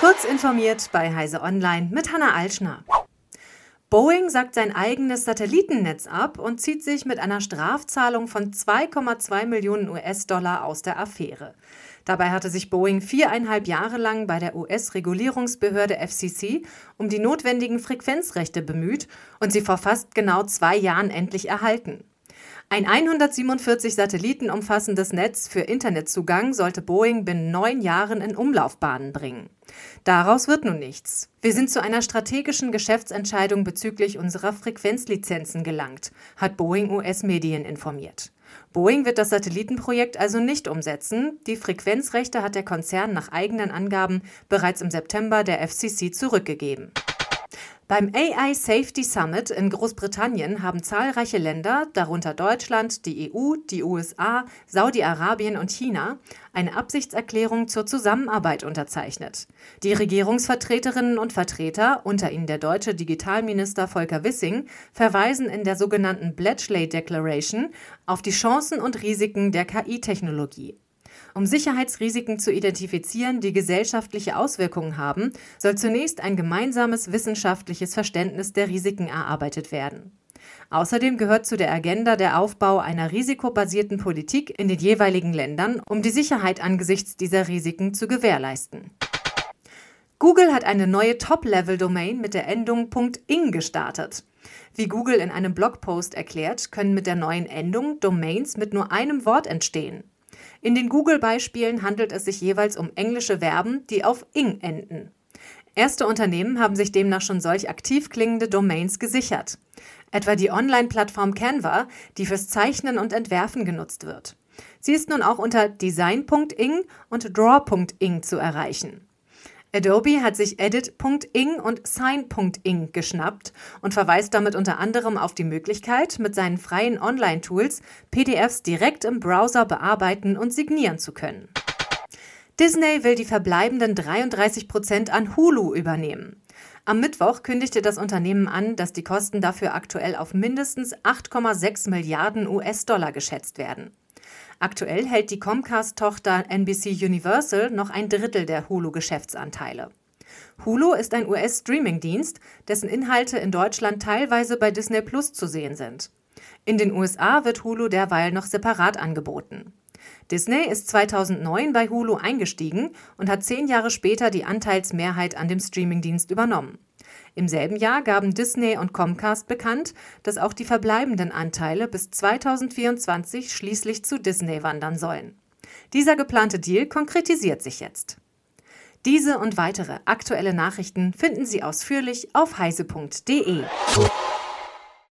Kurz informiert bei Heise Online mit Hanna Alschner. Boeing sagt sein eigenes Satellitennetz ab und zieht sich mit einer Strafzahlung von 2,2 Millionen US-Dollar aus der Affäre. Dabei hatte sich Boeing viereinhalb Jahre lang bei der US-Regulierungsbehörde FCC um die notwendigen Frequenzrechte bemüht und sie vor fast genau zwei Jahren endlich erhalten. Ein 147 Satelliten umfassendes Netz für Internetzugang sollte Boeing binnen neun Jahren in Umlaufbahnen bringen. Daraus wird nun nichts. Wir sind zu einer strategischen Geschäftsentscheidung bezüglich unserer Frequenzlizenzen gelangt, hat Boeing US-Medien informiert. Boeing wird das Satellitenprojekt also nicht umsetzen. Die Frequenzrechte hat der Konzern nach eigenen Angaben bereits im September der FCC zurückgegeben. Beim AI Safety Summit in Großbritannien haben zahlreiche Länder, darunter Deutschland, die EU, die USA, Saudi-Arabien und China, eine Absichtserklärung zur Zusammenarbeit unterzeichnet. Die Regierungsvertreterinnen und Vertreter, unter ihnen der deutsche Digitalminister Volker Wissing, verweisen in der sogenannten Bletchley Declaration auf die Chancen und Risiken der KI-Technologie. Um Sicherheitsrisiken zu identifizieren, die gesellschaftliche Auswirkungen haben, soll zunächst ein gemeinsames wissenschaftliches Verständnis der Risiken erarbeitet werden. Außerdem gehört zu der Agenda der Aufbau einer risikobasierten Politik in den jeweiligen Ländern, um die Sicherheit angesichts dieser Risiken zu gewährleisten. Google hat eine neue Top-Level-Domain mit der Endung .ing gestartet. Wie Google in einem Blogpost erklärt, können mit der neuen Endung Domains mit nur einem Wort entstehen. In den Google-Beispielen handelt es sich jeweils um englische Verben, die auf ing enden. Erste Unternehmen haben sich demnach schon solch aktiv klingende Domains gesichert. Etwa die Online-Plattform Canva, die fürs Zeichnen und Entwerfen genutzt wird. Sie ist nun auch unter design.ing und draw.ing zu erreichen. Adobe hat sich Edit.ing und Sign.ing geschnappt und verweist damit unter anderem auf die Möglichkeit, mit seinen freien Online-Tools PDFs direkt im Browser bearbeiten und signieren zu können. Disney will die verbleibenden 33 Prozent an Hulu übernehmen. Am Mittwoch kündigte das Unternehmen an, dass die Kosten dafür aktuell auf mindestens 8,6 Milliarden US-Dollar geschätzt werden. Aktuell hält die Comcast-Tochter NBC Universal noch ein Drittel der Hulu-Geschäftsanteile. Hulu ist ein US-Streaming-Dienst, dessen Inhalte in Deutschland teilweise bei Disney Plus zu sehen sind. In den USA wird Hulu derweil noch separat angeboten. Disney ist 2009 bei Hulu eingestiegen und hat zehn Jahre später die Anteilsmehrheit an dem Streamingdienst übernommen. Im selben Jahr gaben Disney und Comcast bekannt, dass auch die verbleibenden Anteile bis 2024 schließlich zu Disney wandern sollen. Dieser geplante Deal konkretisiert sich jetzt. Diese und weitere aktuelle Nachrichten finden Sie ausführlich auf heise.de.